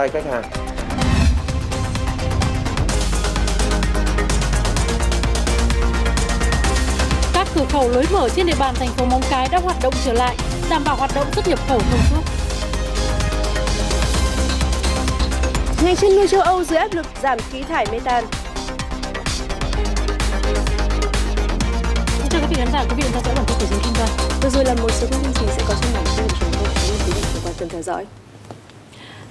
tay khách hàng. Các cửa khẩu lối mở trên địa bàn thành phố Móng Cái đã hoạt động trở lại, đảm bảo hoạt động xuất nhập khẩu thông suốt. Ngành chăn nuôi châu Âu dưới áp lực giảm khí thải metan. Chào quý vị khán giả, quý vị đang theo dõi bản tin của kinh doanh. Vừa rồi là một số các chương trình sẽ có trong bản tin của chúng tôi. Cảm ơn quý vị đã quan tâm theo dõi.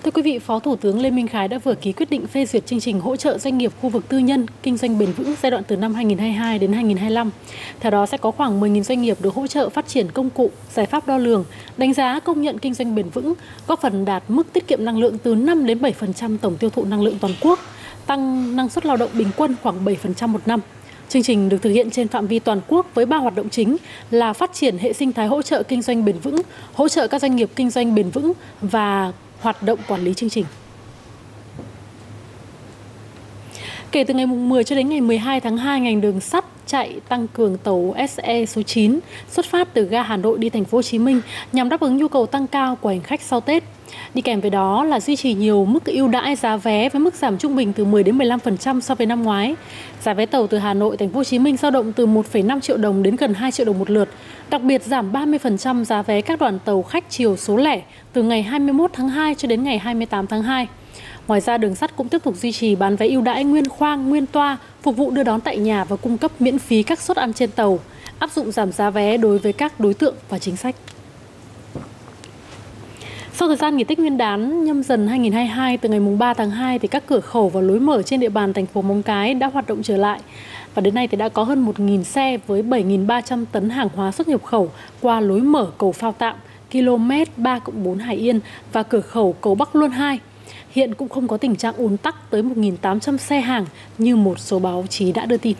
Thưa quý vị, Phó Thủ tướng Lê Minh Khái đã vừa ký quyết định phê duyệt chương trình hỗ trợ doanh nghiệp khu vực tư nhân kinh doanh bền vững giai đoạn từ năm 2022 đến 2025. Theo đó sẽ có khoảng 10.000 doanh nghiệp được hỗ trợ phát triển công cụ, giải pháp đo lường, đánh giá công nhận kinh doanh bền vững, góp phần đạt mức tiết kiệm năng lượng từ 5 đến 7% tổng tiêu thụ năng lượng toàn quốc, tăng năng suất lao động bình quân khoảng 7% một năm. Chương trình được thực hiện trên phạm vi toàn quốc với ba hoạt động chính là phát triển hệ sinh thái hỗ trợ kinh doanh bền vững, hỗ trợ các doanh nghiệp kinh doanh bền vững và hoạt động quản lý chương trình. Kể từ ngày 10 cho đến ngày 12 tháng 2, ngành đường sắt chạy tăng cường tàu SE số 9 xuất phát từ ga Hà Nội đi thành phố Hồ Chí Minh nhằm đáp ứng nhu cầu tăng cao của hành khách sau Tết. Đi kèm với đó là duy trì nhiều mức ưu đãi giá vé với mức giảm trung bình từ 10 đến 15% so với năm ngoái. Giá vé tàu từ Hà Nội thành phố Hồ Chí Minh dao động từ 1,5 triệu đồng đến gần 2 triệu đồng một lượt. Đặc biệt giảm 30% giá vé các đoàn tàu khách chiều số lẻ từ ngày 21 tháng 2 cho đến ngày 28 tháng 2. Ngoài ra, đường sắt cũng tiếp tục duy trì bán vé ưu đãi nguyên khoang, nguyên toa, phục vụ đưa đón tại nhà và cung cấp miễn phí các suất ăn trên tàu, áp dụng giảm giá vé đối với các đối tượng và chính sách. Sau thời gian nghỉ Tết Nguyên đán nhâm dần 2022 từ ngày 3 tháng 2 thì các cửa khẩu và lối mở trên địa bàn thành phố Móng Cái đã hoạt động trở lại. Và đến nay thì đã có hơn 1.000 xe với 7.300 tấn hàng hóa xuất nhập khẩu qua lối mở cầu phao tạm, km 3 4 Hải Yên và cửa khẩu cầu Bắc Luân 2. Hiện cũng không có tình trạng ùn tắc tới 1.800 xe hàng như một số báo chí đã đưa tin.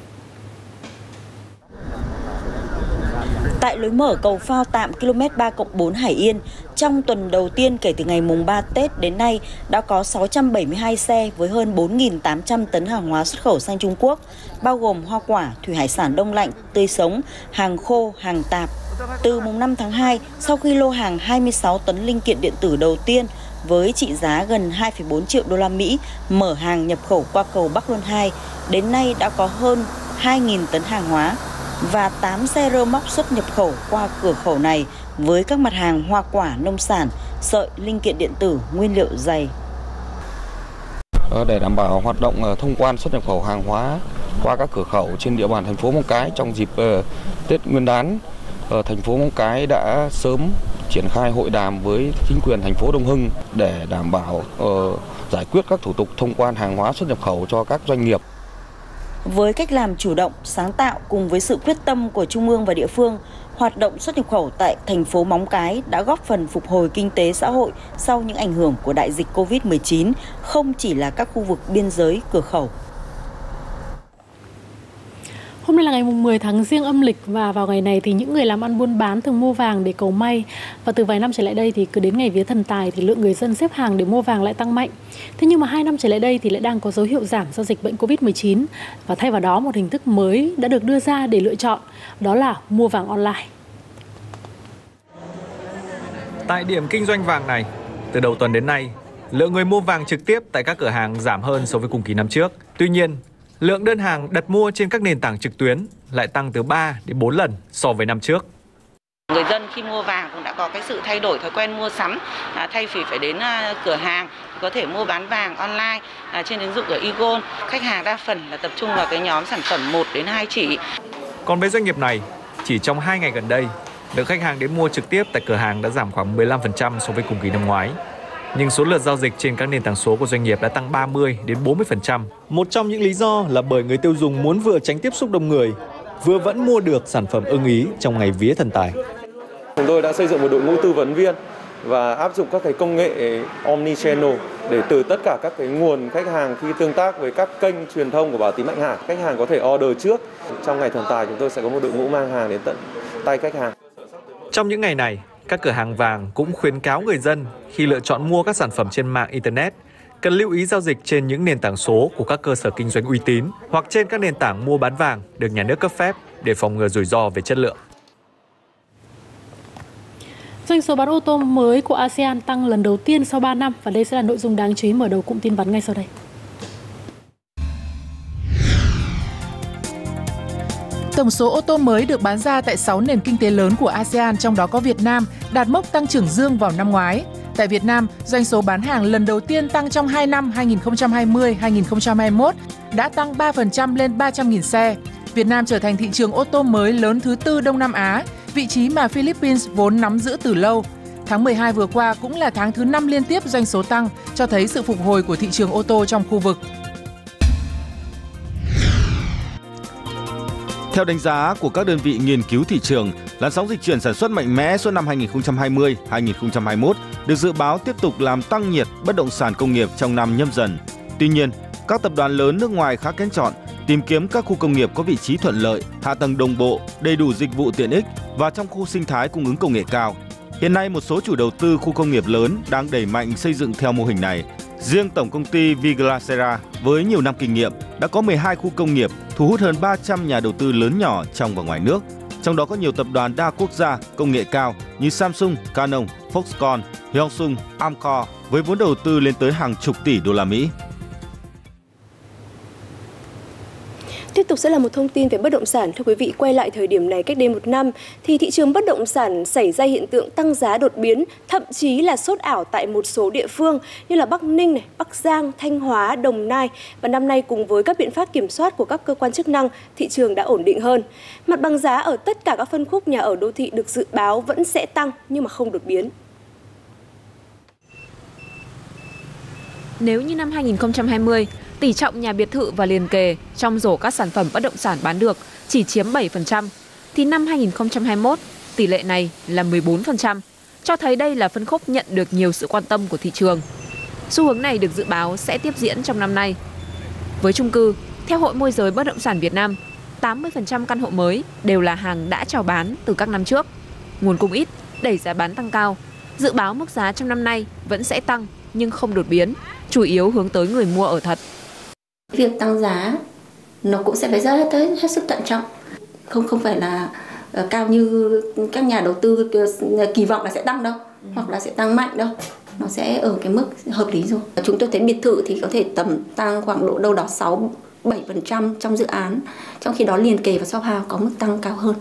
Tại lối mở cầu phao tạm km 3 4 Hải Yên, trong tuần đầu tiên kể từ ngày mùng 3 Tết đến nay đã có 672 xe với hơn 4.800 tấn hàng hóa xuất khẩu sang Trung Quốc, bao gồm hoa quả, thủy hải sản đông lạnh, tươi sống, hàng khô, hàng tạp. Từ mùng 5 tháng 2, sau khi lô hàng 26 tấn linh kiện điện tử đầu tiên với trị giá gần 2,4 triệu đô la Mỹ mở hàng nhập khẩu qua cầu Bắc Luân 2, đến nay đã có hơn 2.000 tấn hàng hóa và 8 xe rơ móc xuất nhập khẩu qua cửa khẩu này với các mặt hàng hoa quả, nông sản, sợi, linh kiện điện tử, nguyên liệu dày. Ờ, để đảm bảo hoạt động ờ, thông quan xuất nhập khẩu hàng hóa qua các cửa khẩu trên địa bàn thành phố Móng Cái trong dịp ờ, Tết Nguyên đán, thành phố Móng Cái đã sớm triển khai hội đàm với chính quyền thành phố Đông Hưng để đảm bảo giải quyết các thủ tục thông quan hàng hóa xuất nhập khẩu cho các doanh nghiệp. Với cách làm chủ động, sáng tạo cùng với sự quyết tâm của Trung ương và địa phương, hoạt động xuất nhập khẩu tại thành phố Móng Cái đã góp phần phục hồi kinh tế xã hội sau những ảnh hưởng của đại dịch Covid-19, không chỉ là các khu vực biên giới, cửa khẩu. Hôm nay là ngày 10 tháng riêng âm lịch và vào ngày này thì những người làm ăn buôn bán thường mua vàng để cầu may. Và từ vài năm trở lại đây thì cứ đến ngày vía thần tài thì lượng người dân xếp hàng để mua vàng lại tăng mạnh. Thế nhưng mà hai năm trở lại đây thì lại đang có dấu hiệu giảm do dịch bệnh Covid-19 và thay vào đó một hình thức mới đã được đưa ra để lựa chọn, đó là mua vàng online. Tại điểm kinh doanh vàng này, từ đầu tuần đến nay, lượng người mua vàng trực tiếp tại các cửa hàng giảm hơn so với cùng kỳ năm trước. Tuy nhiên, lượng đơn hàng đặt mua trên các nền tảng trực tuyến lại tăng từ 3 đến 4 lần so với năm trước. Người dân khi mua vàng cũng đã có cái sự thay đổi thói quen mua sắm, à, thay vì phải đến à, cửa hàng có thể mua bán vàng online à, trên ứng dụng của Egon. Khách hàng đa phần là tập trung vào cái nhóm sản phẩm 1 đến 2 chỉ. Còn với doanh nghiệp này, chỉ trong 2 ngày gần đây, lượng khách hàng đến mua trực tiếp tại cửa hàng đã giảm khoảng 15% so với cùng kỳ năm ngoái. Nhưng số lượt giao dịch trên các nền tảng số của doanh nghiệp đã tăng 30 đến 40%. Một trong những lý do là bởi người tiêu dùng muốn vừa tránh tiếp xúc đông người, vừa vẫn mua được sản phẩm ưng ý trong ngày vía thần tài. Chúng tôi đã xây dựng một đội ngũ tư vấn viên và áp dụng các cái công nghệ omni channel để từ tất cả các cái nguồn khách hàng khi tương tác với các kênh truyền thông của Bảo Tín Mạnh Hà, khách hàng có thể order trước. Trong ngày thần tài chúng tôi sẽ có một đội ngũ mang hàng đến tận tay khách hàng. Trong những ngày này, các cửa hàng vàng cũng khuyến cáo người dân khi lựa chọn mua các sản phẩm trên mạng internet, cần lưu ý giao dịch trên những nền tảng số của các cơ sở kinh doanh uy tín hoặc trên các nền tảng mua bán vàng được nhà nước cấp phép để phòng ngừa rủi ro về chất lượng. Doanh số bán ô tô mới của ASEAN tăng lần đầu tiên sau 3 năm và đây sẽ là nội dung đáng chú ý mở đầu cụm tin vắn ngay sau đây. Tổng số ô tô mới được bán ra tại 6 nền kinh tế lớn của ASEAN, trong đó có Việt Nam, đạt mốc tăng trưởng dương vào năm ngoái. Tại Việt Nam, doanh số bán hàng lần đầu tiên tăng trong 2 năm 2020-2021 đã tăng 3% lên 300.000 xe. Việt Nam trở thành thị trường ô tô mới lớn thứ tư Đông Nam Á, vị trí mà Philippines vốn nắm giữ từ lâu. Tháng 12 vừa qua cũng là tháng thứ 5 liên tiếp doanh số tăng, cho thấy sự phục hồi của thị trường ô tô trong khu vực. Theo đánh giá của các đơn vị nghiên cứu thị trường, làn sóng dịch chuyển sản xuất mạnh mẽ suốt năm 2020-2021 được dự báo tiếp tục làm tăng nhiệt bất động sản công nghiệp trong năm nhâm dần. Tuy nhiên, các tập đoàn lớn nước ngoài khá kén chọn, tìm kiếm các khu công nghiệp có vị trí thuận lợi, hạ tầng đồng bộ, đầy đủ dịch vụ tiện ích và trong khu sinh thái cung ứng công nghệ cao. Hiện nay một số chủ đầu tư khu công nghiệp lớn đang đẩy mạnh xây dựng theo mô hình này. Riêng tổng công ty Viglacera với nhiều năm kinh nghiệm đã có 12 khu công nghiệp thu hút hơn 300 nhà đầu tư lớn nhỏ trong và ngoài nước. Trong đó có nhiều tập đoàn đa quốc gia công nghệ cao như Samsung, Canon, Foxconn, Hyosung, Amcor với vốn đầu tư lên tới hàng chục tỷ đô la Mỹ. Tiếp tục sẽ là một thông tin về bất động sản. Thưa quý vị, quay lại thời điểm này cách đây một năm, thì thị trường bất động sản xảy ra hiện tượng tăng giá đột biến, thậm chí là sốt ảo tại một số địa phương như là Bắc Ninh, này, Bắc Giang, Thanh Hóa, Đồng Nai. Và năm nay cùng với các biện pháp kiểm soát của các cơ quan chức năng, thị trường đã ổn định hơn. Mặt bằng giá ở tất cả các phân khúc nhà ở đô thị được dự báo vẫn sẽ tăng nhưng mà không đột biến. Nếu như năm 2020, tỷ trọng nhà biệt thự và liền kề trong rổ các sản phẩm bất động sản bán được chỉ chiếm 7%, thì năm 2021, tỷ lệ này là 14%, cho thấy đây là phân khúc nhận được nhiều sự quan tâm của thị trường. Xu hướng này được dự báo sẽ tiếp diễn trong năm nay. Với chung cư, theo Hội môi giới bất động sản Việt Nam, 80% căn hộ mới đều là hàng đã chào bán từ các năm trước. Nguồn cung ít, đẩy giá bán tăng cao. Dự báo mức giá trong năm nay vẫn sẽ tăng nhưng không đột biến, chủ yếu hướng tới người mua ở thật. Việc tăng giá nó cũng sẽ phải rất tới hết sức thận trọng, không không phải là uh, cao như các nhà đầu tư kỳ vọng là sẽ tăng đâu, ừ. hoặc là sẽ tăng mạnh đâu nó sẽ ở cái mức hợp lý rồi. Chúng tôi thấy biệt thự thì có thể tầm tăng khoảng độ đâu đó 6 7% trong dự án, trong khi đó liền kề và shop house có mức tăng cao hơn.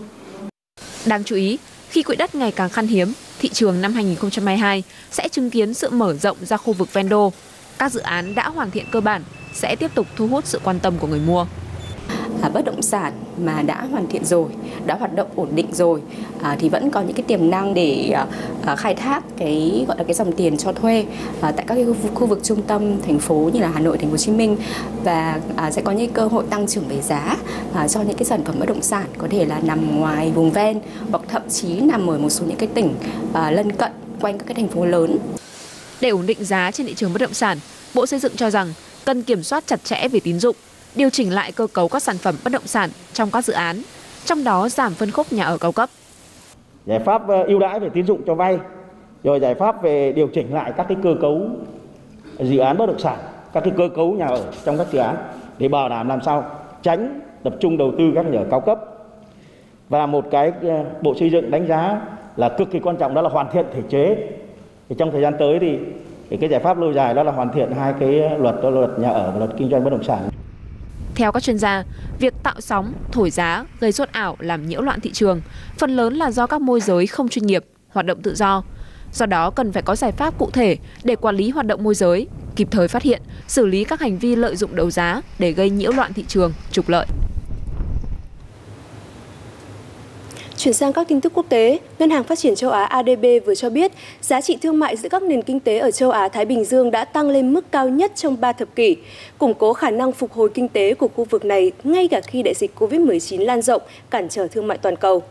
Đáng chú ý, khi quỹ đất ngày càng khan hiếm, thị trường năm 2022 sẽ chứng kiến sự mở rộng ra khu vực ven đô. Các dự án đã hoàn thiện cơ bản sẽ tiếp tục thu hút sự quan tâm của người mua à, bất động sản mà đã hoàn thiện rồi, đã hoạt động ổn định rồi à, thì vẫn có những cái tiềm năng để à, à, khai thác cái gọi là cái dòng tiền cho thuê à, tại các cái khu, khu vực trung tâm thành phố như là Hà Nội, Thành phố Hồ Chí Minh và à, sẽ có những cơ hội tăng trưởng về giá à, cho những cái sản phẩm bất động sản có thể là nằm ngoài vùng ven hoặc thậm chí nằm ở một số những cái tỉnh à, lân cận quanh các cái thành phố lớn. Để ổn định giá trên thị trường bất động sản, Bộ Xây dựng cho rằng cần kiểm soát chặt chẽ về tín dụng, điều chỉnh lại cơ cấu các sản phẩm bất động sản trong các dự án, trong đó giảm phân khúc nhà ở cao cấp. Giải pháp ờ, ưu đãi về tín dụng cho vay, rồi giải pháp về điều chỉnh lại các cái cơ cấu dự án bất động sản, các cái cơ cấu nhà ở trong các dự án để bảo đảm làm sao tránh tập trung đầu tư các nhà ở cao cấp. Và một cái ờ, Bộ Xây dựng đánh giá là cực kỳ quan trọng đó là hoàn thiện thể chế. Thì trong thời gian tới thì thì cái giải pháp lâu dài đó là hoàn thiện hai cái luật đó là luật nhà ở và luật kinh doanh bất động sản. Theo các chuyên gia, việc tạo sóng, thổi giá, gây sốt ảo làm nhiễu loạn thị trường, phần lớn là do các môi giới không chuyên nghiệp, hoạt động tự do. Do đó cần phải có giải pháp cụ thể để quản lý hoạt động môi giới, kịp thời phát hiện, xử lý các hành vi lợi dụng đấu giá để gây nhiễu loạn thị trường, trục lợi. Chuyển sang các tin tức quốc tế, Ngân hàng Phát triển châu Á ADB vừa cho biết giá trị thương mại giữa các nền kinh tế ở châu Á-Thái Bình Dương đã tăng lên mức cao nhất trong 3 thập kỷ, củng cố khả năng phục hồi kinh tế của khu vực này ngay cả khi đại dịch COVID-19 lan rộng, cản trở thương mại toàn cầu.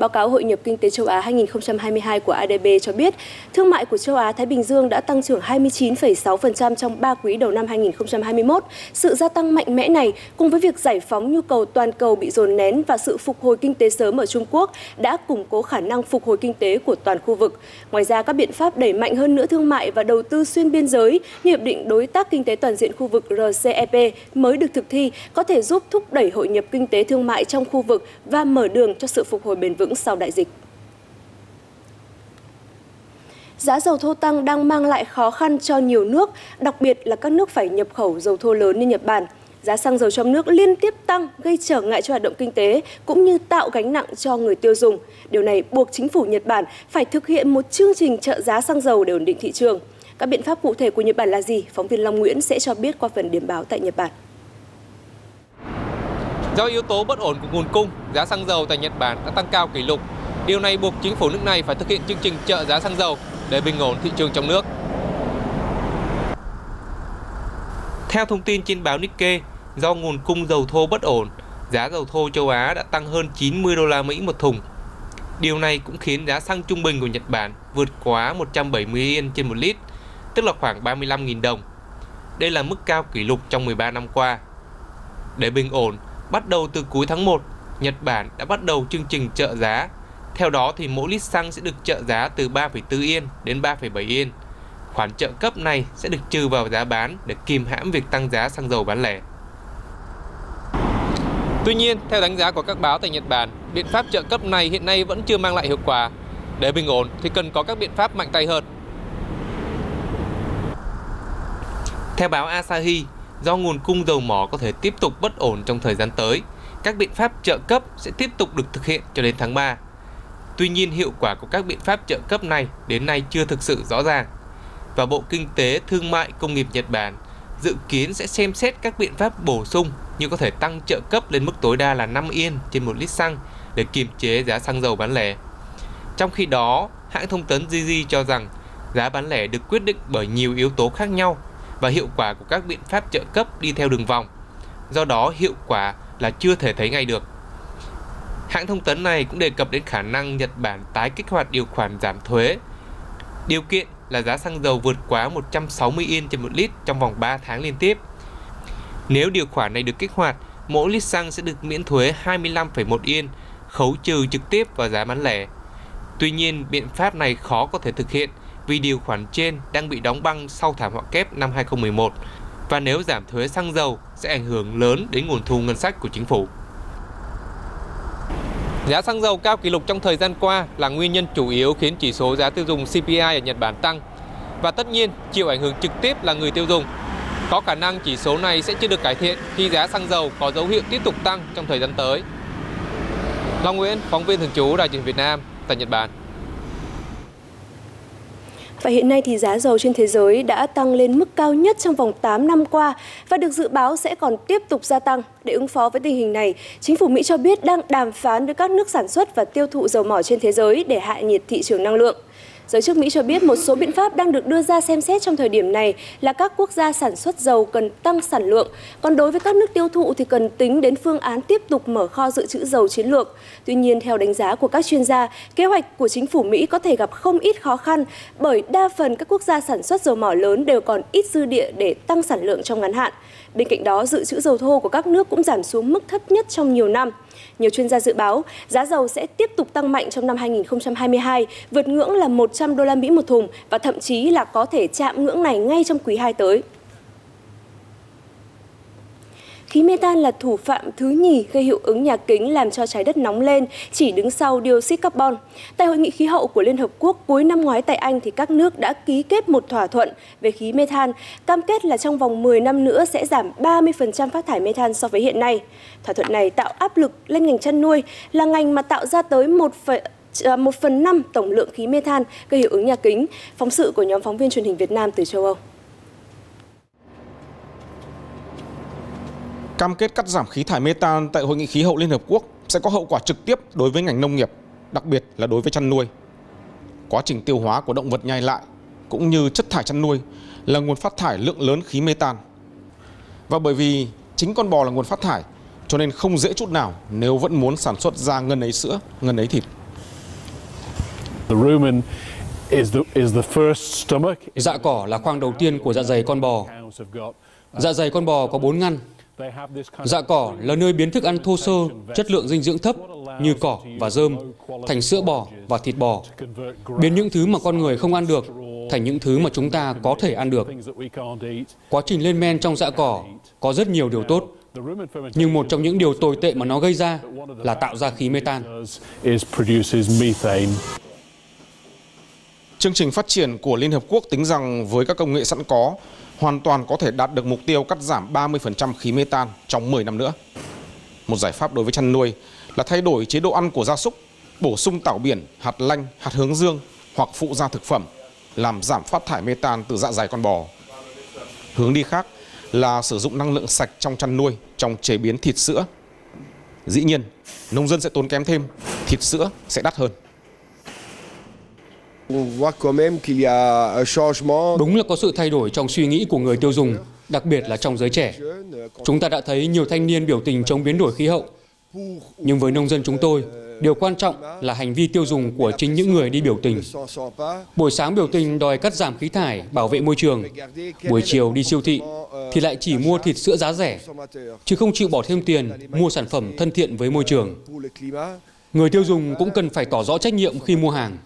Báo cáo Hội nhập Kinh tế châu Á 2022 của ADB cho biết, thương mại của châu Á-Thái Bình Dương đã tăng trưởng 29,6% trong 3 quý đầu năm 2021. Sự gia tăng mạnh mẽ này cùng với việc giải phóng nhu cầu toàn cầu bị dồn nén và sự phục hồi kinh tế sớm ở Trung Quốc đã củng cố khả năng phục hồi kinh tế của toàn khu vực. Ngoài ra, các biện pháp đẩy mạnh hơn nữa thương mại và đầu tư xuyên biên giới như Hiệp định Đối tác Kinh tế Toàn diện khu vực RCEP mới được thực thi có thể giúp thúc đẩy hội nhập kinh tế thương mại trong khu vực và mở đường cho sự phục hồi bền vững vững sau đại dịch. Giá dầu thô tăng đang mang lại khó khăn cho nhiều nước, đặc biệt là các nước phải nhập khẩu dầu thô lớn như Nhật Bản. Giá xăng dầu trong nước liên tiếp tăng gây trở ngại cho hoạt động kinh tế cũng như tạo gánh nặng cho người tiêu dùng. Điều này buộc chính phủ Nhật Bản phải thực hiện một chương trình trợ giá xăng dầu để ổn định thị trường. Các biện pháp cụ thể của Nhật Bản là gì? Phóng viên Long Nguyễn sẽ cho biết qua phần điểm báo tại Nhật Bản. Do yếu tố bất ổn của nguồn cung, giá xăng dầu tại Nhật Bản đã tăng cao kỷ lục. Điều này buộc chính phủ nước này phải thực hiện chương trình trợ giá xăng dầu để bình ổn thị trường trong nước. Theo thông tin trên báo Nikkei, do nguồn cung dầu thô bất ổn, giá dầu thô châu Á đã tăng hơn 90 đô la Mỹ một thùng. Điều này cũng khiến giá xăng trung bình của Nhật Bản vượt quá 170 yên trên một lít, tức là khoảng 35.000 đồng. Đây là mức cao kỷ lục trong 13 năm qua. Để bình ổn, bắt đầu từ cuối tháng 1, Nhật Bản đã bắt đầu chương trình trợ giá. Theo đó thì mỗi lít xăng sẽ được trợ giá từ 3,4 yên đến 3,7 yên. Khoản trợ cấp này sẽ được trừ vào giá bán để kìm hãm việc tăng giá xăng dầu bán lẻ. Tuy nhiên, theo đánh giá của các báo tại Nhật Bản, biện pháp trợ cấp này hiện nay vẫn chưa mang lại hiệu quả. Để bình ổn thì cần có các biện pháp mạnh tay hơn. Theo báo Asahi, do nguồn cung dầu mỏ có thể tiếp tục bất ổn trong thời gian tới, các biện pháp trợ cấp sẽ tiếp tục được thực hiện cho đến tháng 3. Tuy nhiên, hiệu quả của các biện pháp trợ cấp này đến nay chưa thực sự rõ ràng. Và Bộ Kinh tế, Thương mại, Công nghiệp Nhật Bản dự kiến sẽ xem xét các biện pháp bổ sung như có thể tăng trợ cấp lên mức tối đa là 5 yên trên một lít xăng để kiềm chế giá xăng dầu bán lẻ. Trong khi đó, hãng thông tấn Gigi cho rằng giá bán lẻ được quyết định bởi nhiều yếu tố khác nhau và hiệu quả của các biện pháp trợ cấp đi theo đường vòng. Do đó, hiệu quả là chưa thể thấy ngay được. Hãng thông tấn này cũng đề cập đến khả năng Nhật Bản tái kích hoạt điều khoản giảm thuế. Điều kiện là giá xăng dầu vượt quá 160 yên trên một lít trong vòng 3 tháng liên tiếp. Nếu điều khoản này được kích hoạt, mỗi lít xăng sẽ được miễn thuế 25,1 yên, khấu trừ trực tiếp vào giá bán lẻ. Tuy nhiên, biện pháp này khó có thể thực hiện vì điều khoản trên đang bị đóng băng sau thảm họa kép năm 2011 và nếu giảm thuế xăng dầu sẽ ảnh hưởng lớn đến nguồn thu ngân sách của chính phủ. Giá xăng dầu cao kỷ lục trong thời gian qua là nguyên nhân chủ yếu khiến chỉ số giá tiêu dùng CPI ở Nhật Bản tăng. Và tất nhiên, chịu ảnh hưởng trực tiếp là người tiêu dùng. Có khả năng chỉ số này sẽ chưa được cải thiện khi giá xăng dầu có dấu hiệu tiếp tục tăng trong thời gian tới. Long Nguyễn, phóng viên thường trú Đài truyền Việt Nam tại Nhật Bản. Và hiện nay thì giá dầu trên thế giới đã tăng lên mức cao nhất trong vòng 8 năm qua và được dự báo sẽ còn tiếp tục gia tăng. Để ứng phó với tình hình này, chính phủ Mỹ cho biết đang đàm phán với các nước sản xuất và tiêu thụ dầu mỏ trên thế giới để hạ nhiệt thị trường năng lượng. Giới chức Mỹ cho biết một số biện pháp đang được đưa ra xem xét trong thời điểm này là các quốc gia sản xuất dầu cần tăng sản lượng, còn đối với các nước tiêu thụ thì cần tính đến phương án tiếp tục mở kho dự trữ dầu chiến lược. Tuy nhiên, theo đánh giá của các chuyên gia, kế hoạch của chính phủ Mỹ có thể gặp không ít khó khăn bởi đa phần các quốc gia sản xuất dầu mỏ lớn đều còn ít dư địa để tăng sản lượng trong ngắn hạn. Bên cạnh đó, dự trữ dầu thô của các nước cũng giảm xuống mức thấp nhất trong nhiều năm. Nhiều chuyên gia dự báo giá dầu sẽ tiếp tục tăng mạnh trong năm 2022, vượt ngưỡng là 100 đô la Mỹ một thùng và thậm chí là có thể chạm ngưỡng này ngay trong quý 2 tới. Khí metan là thủ phạm thứ nhì gây hiệu ứng nhà kính làm cho trái đất nóng lên, chỉ đứng sau dioxide carbon. Tại hội nghị khí hậu của Liên Hợp Quốc cuối năm ngoái tại Anh thì các nước đã ký kết một thỏa thuận về khí metan, cam kết là trong vòng 10 năm nữa sẽ giảm 30% phát thải metan so với hiện nay. Thỏa thuận này tạo áp lực lên ngành chăn nuôi, là ngành mà tạo ra tới một à, một phần năm tổng lượng khí metan gây hiệu ứng nhà kính. Phóng sự của nhóm phóng viên truyền hình Việt Nam từ châu Âu. Cam kết cắt giảm khí thải metan tại Hội nghị khí hậu Liên Hợp Quốc sẽ có hậu quả trực tiếp đối với ngành nông nghiệp, đặc biệt là đối với chăn nuôi. Quá trình tiêu hóa của động vật nhai lại cũng như chất thải chăn nuôi là nguồn phát thải lượng lớn khí metan. Và bởi vì chính con bò là nguồn phát thải, cho nên không dễ chút nào nếu vẫn muốn sản xuất ra ngân ấy sữa, ngân ấy thịt. Dạ cỏ là khoang đầu tiên của dạ dày con bò. Dạ dày con bò có 4 ngăn, Dạ cỏ là nơi biến thức ăn thô sơ, chất lượng dinh dưỡng thấp như cỏ và rơm thành sữa bò và thịt bò, biến những thứ mà con người không ăn được thành những thứ mà chúng ta có thể ăn được. Quá trình lên men trong dạ cỏ có rất nhiều điều tốt, nhưng một trong những điều tồi tệ mà nó gây ra là tạo ra khí metan. Chương trình phát triển của Liên Hợp Quốc tính rằng với các công nghệ sẵn có, hoàn toàn có thể đạt được mục tiêu cắt giảm 30% khí mê tan trong 10 năm nữa. Một giải pháp đối với chăn nuôi là thay đổi chế độ ăn của gia súc, bổ sung tảo biển, hạt lanh, hạt hướng dương hoặc phụ gia thực phẩm, làm giảm phát thải mê tan từ dạ dày con bò. Hướng đi khác là sử dụng năng lượng sạch trong chăn nuôi, trong chế biến thịt sữa. Dĩ nhiên, nông dân sẽ tốn kém thêm, thịt sữa sẽ đắt hơn. Đúng là có sự thay đổi trong suy nghĩ của người tiêu dùng, đặc biệt là trong giới trẻ. Chúng ta đã thấy nhiều thanh niên biểu tình chống biến đổi khí hậu. Nhưng với nông dân chúng tôi, điều quan trọng là hành vi tiêu dùng của chính những người đi biểu tình. Buổi sáng biểu tình đòi cắt giảm khí thải, bảo vệ môi trường. Buổi chiều đi siêu thị thì lại chỉ mua thịt sữa giá rẻ, chứ không chịu bỏ thêm tiền mua sản phẩm thân thiện với môi trường. Người tiêu dùng cũng cần phải tỏ rõ trách nhiệm khi mua hàng.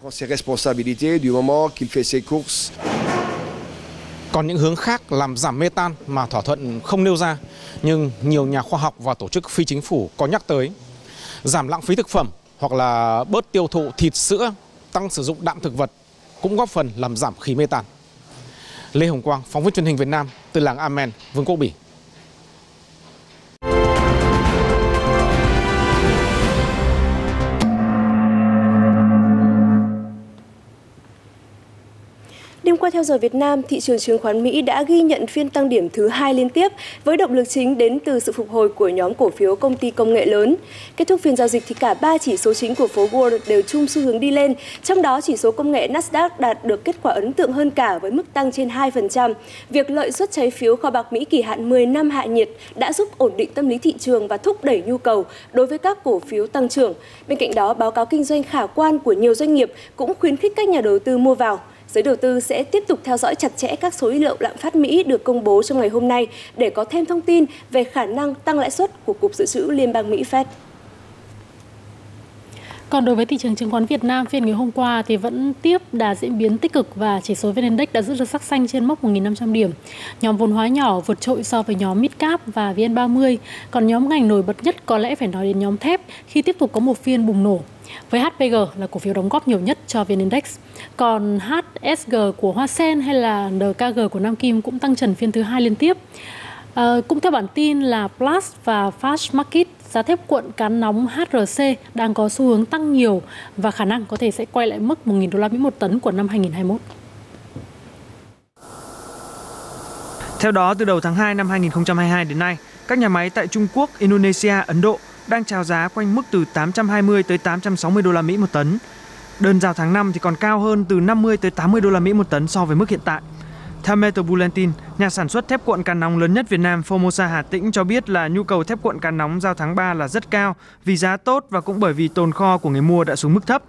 Còn những hướng khác làm giảm mê tan mà thỏa thuận không nêu ra, nhưng nhiều nhà khoa học và tổ chức phi chính phủ có nhắc tới. Giảm lãng phí thực phẩm hoặc là bớt tiêu thụ thịt sữa, tăng sử dụng đạm thực vật cũng góp phần làm giảm khí mê tan. Lê Hồng Quang, phóng viên truyền hình Việt Nam từ làng Amen, Vương quốc Bỉ. Theo giờ Việt Nam, thị trường chứng khoán Mỹ đã ghi nhận phiên tăng điểm thứ hai liên tiếp với động lực chính đến từ sự phục hồi của nhóm cổ phiếu công ty công nghệ lớn. Kết thúc phiên giao dịch thì cả ba chỉ số chính của phố Wall đều chung xu hướng đi lên, trong đó chỉ số công nghệ Nasdaq đạt được kết quả ấn tượng hơn cả với mức tăng trên 2%. Việc lợi suất trái phiếu kho bạc Mỹ kỳ hạn 10 năm hạ nhiệt đã giúp ổn định tâm lý thị trường và thúc đẩy nhu cầu đối với các cổ phiếu tăng trưởng. Bên cạnh đó, báo cáo kinh doanh khả quan của nhiều doanh nghiệp cũng khuyến khích các nhà đầu tư mua vào. Giới đầu tư sẽ tiếp tục theo dõi chặt chẽ các số liệu lạm phát Mỹ được công bố trong ngày hôm nay để có thêm thông tin về khả năng tăng lãi suất của Cục Dự trữ Liên bang Mỹ Fed. Còn đối với thị trường chứng khoán Việt Nam, phiên ngày hôm qua thì vẫn tiếp đà diễn biến tích cực và chỉ số VN Index đã giữ được sắc xanh trên mốc 1.500 điểm. Nhóm vốn hóa nhỏ vượt trội so với nhóm Midcap và VN30, còn nhóm ngành nổi bật nhất có lẽ phải nói đến nhóm thép khi tiếp tục có một phiên bùng nổ với HPG là cổ phiếu đóng góp nhiều nhất cho VN Index. Còn HSG của Hoa Sen hay là NKG của Nam Kim cũng tăng trần phiên thứ hai liên tiếp. À, cũng theo bản tin là Plus và Fast Market, giá thép cuộn cán nóng HRC đang có xu hướng tăng nhiều và khả năng có thể sẽ quay lại mức 1.000 đô la Mỹ một tấn của năm 2021. Theo đó, từ đầu tháng 2 năm 2022 đến nay, các nhà máy tại Trung Quốc, Indonesia, Ấn Độ đang chào giá quanh mức từ 820 tới 860 đô la Mỹ một tấn. Đơn giao tháng 5 thì còn cao hơn từ 50 tới 80 đô la Mỹ một tấn so với mức hiện tại. Theo Metal Bulletin, nhà sản xuất thép cuộn cán nóng lớn nhất Việt Nam Formosa Hà Tĩnh cho biết là nhu cầu thép cuộn cán nóng giao tháng 3 là rất cao vì giá tốt và cũng bởi vì tồn kho của người mua đã xuống mức thấp.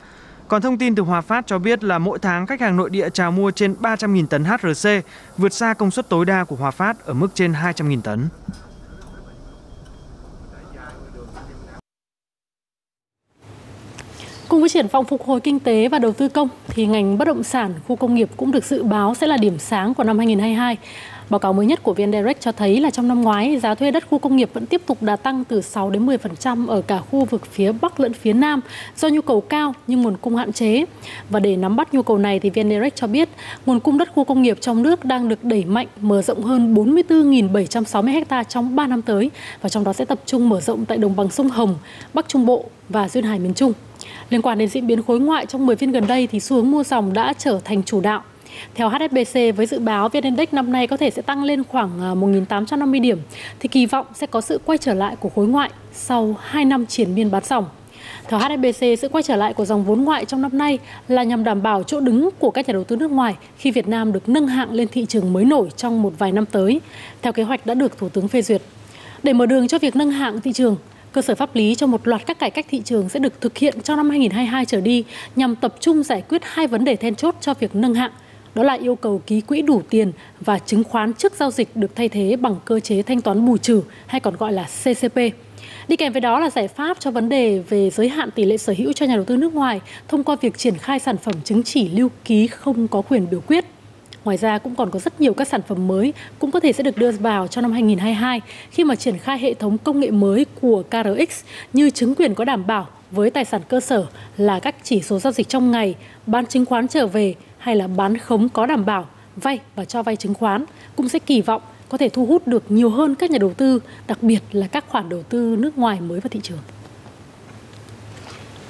Còn thông tin từ Hòa Phát cho biết là mỗi tháng khách hàng nội địa chào mua trên 300.000 tấn HRC, vượt xa công suất tối đa của Hòa Phát ở mức trên 200.000 tấn. Cùng với triển vọng phục hồi kinh tế và đầu tư công thì ngành bất động sản, khu công nghiệp cũng được dự báo sẽ là điểm sáng của năm 2022. Báo cáo mới nhất của VN Direct cho thấy là trong năm ngoái, giá thuê đất khu công nghiệp vẫn tiếp tục đà tăng từ 6 đến 10% ở cả khu vực phía Bắc lẫn phía Nam do nhu cầu cao nhưng nguồn cung hạn chế. Và để nắm bắt nhu cầu này thì VN Direct cho biết nguồn cung đất khu công nghiệp trong nước đang được đẩy mạnh mở rộng hơn 44.760 ha trong 3 năm tới và trong đó sẽ tập trung mở rộng tại đồng bằng sông Hồng, Bắc Trung Bộ và duyên hải miền Trung. Liên quan đến diễn biến khối ngoại trong 10 phiên gần đây thì xu hướng mua dòng đã trở thành chủ đạo. Theo HSBC với dự báo VN Index năm nay có thể sẽ tăng lên khoảng à, 1.850 điểm thì kỳ vọng sẽ có sự quay trở lại của khối ngoại sau 2 năm triển miên bán dòng. Theo HSBC, sự quay trở lại của dòng vốn ngoại trong năm nay là nhằm đảm bảo chỗ đứng của các nhà đầu tư nước ngoài khi Việt Nam được nâng hạng lên thị trường mới nổi trong một vài năm tới, theo kế hoạch đã được Thủ tướng phê duyệt. Để mở đường cho việc nâng hạng thị trường, cơ sở pháp lý cho một loạt các cải cách thị trường sẽ được thực hiện trong năm 2022 trở đi nhằm tập trung giải quyết hai vấn đề then chốt cho việc nâng hạng. Đó là yêu cầu ký quỹ đủ tiền và chứng khoán trước giao dịch được thay thế bằng cơ chế thanh toán bù trừ hay còn gọi là CCP. Đi kèm với đó là giải pháp cho vấn đề về giới hạn tỷ lệ sở hữu cho nhà đầu tư nước ngoài thông qua việc triển khai sản phẩm chứng chỉ lưu ký không có quyền biểu quyết. Ngoài ra cũng còn có rất nhiều các sản phẩm mới cũng có thể sẽ được đưa vào trong năm 2022 khi mà triển khai hệ thống công nghệ mới của KRX như chứng quyền có đảm bảo với tài sản cơ sở là các chỉ số giao dịch trong ngày, bán chứng khoán trở về hay là bán khống có đảm bảo, vay và cho vay chứng khoán cũng sẽ kỳ vọng có thể thu hút được nhiều hơn các nhà đầu tư, đặc biệt là các khoản đầu tư nước ngoài mới vào thị trường.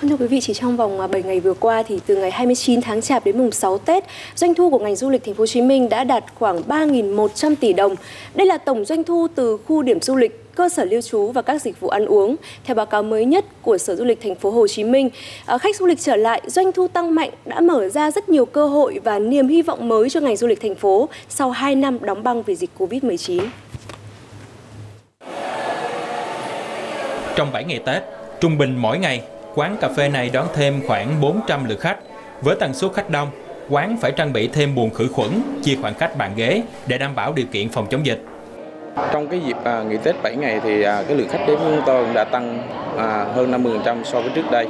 Vâng, thưa quý vị, chỉ trong vòng à, 7 ngày vừa qua thì từ ngày 29 tháng Chạp đến mùng 6 Tết, doanh thu của ngành du lịch thành phố Hồ Chí Minh đã đạt khoảng 3.100 tỷ đồng. Đây là tổng doanh thu từ khu điểm du lịch, cơ sở lưu trú và các dịch vụ ăn uống. Theo báo cáo mới nhất của Sở Du lịch thành phố Hồ Chí Minh, à, khách du lịch trở lại, doanh thu tăng mạnh đã mở ra rất nhiều cơ hội và niềm hy vọng mới cho ngành du lịch thành phố sau 2 năm đóng băng vì dịch Covid-19. Trong 7 ngày Tết, trung bình mỗi ngày quán cà phê này đón thêm khoảng 400 lượt khách. Với tần số khách đông, quán phải trang bị thêm buồng khử khuẩn, chia khoảng cách bàn ghế để đảm bảo điều kiện phòng chống dịch. Trong cái dịp à, nghỉ Tết 7 ngày thì à, cái lượng khách đến với chúng tôi cũng đã tăng à, hơn 50% so với trước đây.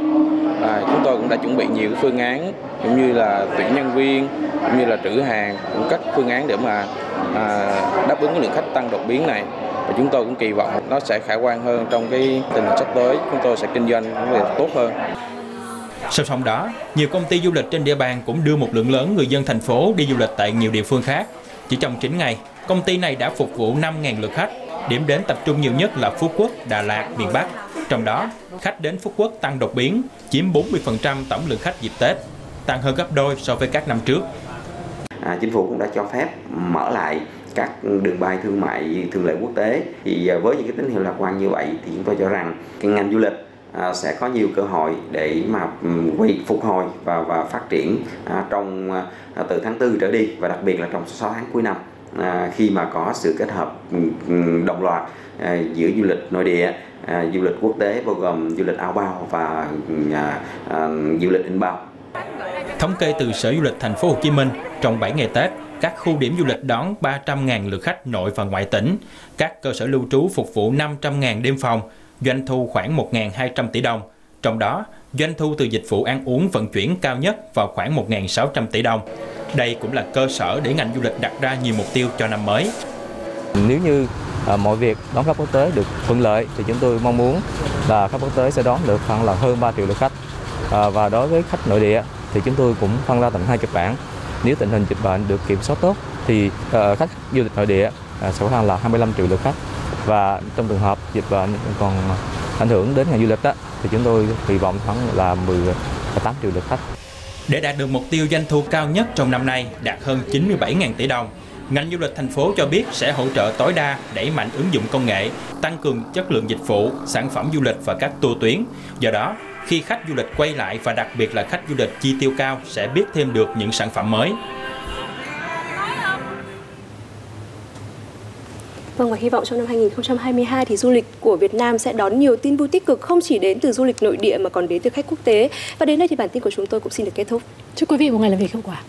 À, chúng tôi cũng đã chuẩn bị nhiều cái phương án cũng như là tuyển nhân viên, cũng như là trữ hàng, cũng các phương án để mà à, đáp ứng cái lượng khách tăng đột biến này và chúng tôi cũng kỳ vọng nó sẽ khả quan hơn trong cái tình hình sắp tới chúng tôi sẽ kinh doanh cũng tốt hơn Song song đó, nhiều công ty du lịch trên địa bàn cũng đưa một lượng lớn người dân thành phố đi du lịch tại nhiều địa phương khác. Chỉ trong 9 ngày, công ty này đã phục vụ 5.000 lượt khách. Điểm đến tập trung nhiều nhất là Phú Quốc, Đà Lạt, miền Bắc. Trong đó, khách đến Phú Quốc tăng đột biến, chiếm 40% tổng lượng khách dịp Tết, tăng hơn gấp đôi so với các năm trước. À, chính phủ cũng đã cho phép mở lại các đường bay thương mại thường lệ quốc tế thì à, với những cái tín hiệu lạc quan như vậy thì chúng tôi cho rằng cái ngành du lịch à, sẽ có nhiều cơ hội để mà quay phục hồi và và phát triển à, trong từ tháng 4 trở đi và đặc biệt là trong 6 tháng cuối năm À, khi mà có sự kết hợp ừ, ừ, đồng loạt à, giữa du lịch nội địa à, du lịch quốc tế bao gồm du lịch ao bao và du lịch inbound thống kê từ Sở Du lịch Thành phố Hồ Chí Minh trong 7 ngày Tết các khu điểm du lịch đón 300.000 lượt khách nội và ngoại tỉnh, các cơ sở lưu trú phục vụ 500.000 đêm phòng, doanh thu khoảng 1.200 tỷ đồng. Trong đó, doanh thu từ dịch vụ ăn uống vận chuyển cao nhất vào khoảng 1.600 tỷ đồng. Đây cũng là cơ sở để ngành du lịch đặt ra nhiều mục tiêu cho năm mới. Nếu như à, mọi việc đón khách quốc tế được thuận lợi thì chúng tôi mong muốn là khách quốc tế sẽ đón được khoảng là hơn 3 triệu lượt khách. À, và đối với khách nội địa thì chúng tôi cũng phân ra thành hai kịch bản nếu tình hình dịch bệnh được kiểm soát tốt thì à, khách du lịch nội địa à, sẽ khoảng là 25 triệu lượt khách và trong trường hợp dịch bệnh còn ảnh hưởng đến ngành du lịch đó, thì chúng tôi kỳ vọng khoảng là 18 triệu lượt khách. Để đạt được mục tiêu doanh thu cao nhất trong năm nay đạt hơn 97.000 tỷ đồng, ngành du lịch thành phố cho biết sẽ hỗ trợ tối đa đẩy mạnh ứng dụng công nghệ, tăng cường chất lượng dịch vụ, sản phẩm du lịch và các tour tuyến. Do đó, khi khách du lịch quay lại và đặc biệt là khách du lịch chi tiêu cao sẽ biết thêm được những sản phẩm mới. Vâng và hy vọng trong năm 2022 thì du lịch của Việt Nam sẽ đón nhiều tin vui tích cực, không chỉ đến từ du lịch nội địa mà còn đến từ khách quốc tế. Và đến đây thì bản tin của chúng tôi cũng xin được kết thúc. Chúc quý vị một ngày làm việc hiệu quả.